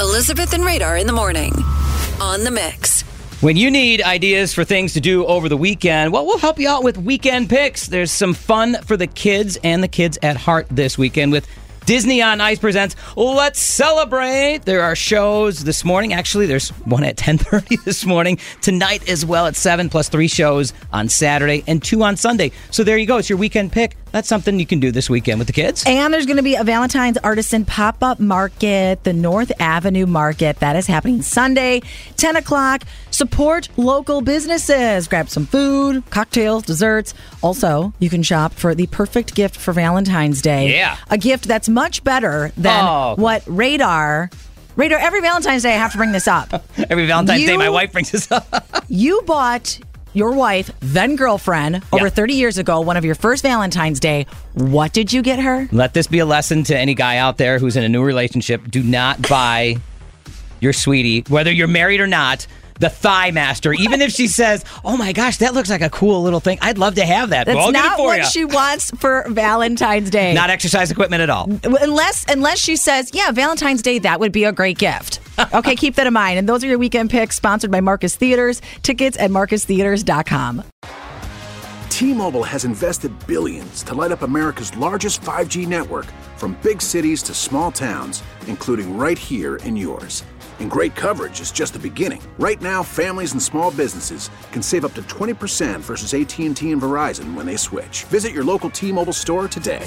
Elizabeth and Radar in the morning on the mix. When you need ideas for things to do over the weekend, well, we'll help you out with weekend picks. There's some fun for the kids and the kids at heart this weekend with Disney on Ice presents Let's Celebrate. There are shows this morning. Actually, there's one at 10:30 this morning. Tonight as well at 7 plus 3 shows on Saturday and 2 on Sunday. So there you go. It's your weekend pick. That's something you can do this weekend with the kids. And there's going to be a Valentine's Artisan pop up market, the North Avenue Market. That is happening Sunday, 10 o'clock. Support local businesses. Grab some food, cocktails, desserts. Also, you can shop for the perfect gift for Valentine's Day. Yeah. A gift that's much better than Oh. what Radar. Radar, every Valentine's Day, I have to bring this up. Every Valentine's Day, my wife brings this up. You bought your wife, then girlfriend, over Yeah. 30 years ago, one of your first Valentine's Day. What did you get her? Let this be a lesson to any guy out there who's in a new relationship. Do not buy your sweetie, whether you're married or not, the ThighMaster. Even if she says, "Oh my gosh, that looks like a cool little thing. I'd love to have that." That's I'll not for what she wants for Valentine's Day. Not exercise equipment at all. unless unless she says, "Yeah, Valentine's Day that would be a great gift." Okay, keep that in mind. And those are your weekend picks sponsored by Marcus Theaters. Tickets at marcustheaters.com. T-Mobile has invested billions to light up America's largest 5G network from big cities to small towns, including right here in yours. And great coverage is just the beginning. Right now, families and small businesses can save up to 20% versus AT&T and Verizon when they switch. Visit your local T-Mobile store today.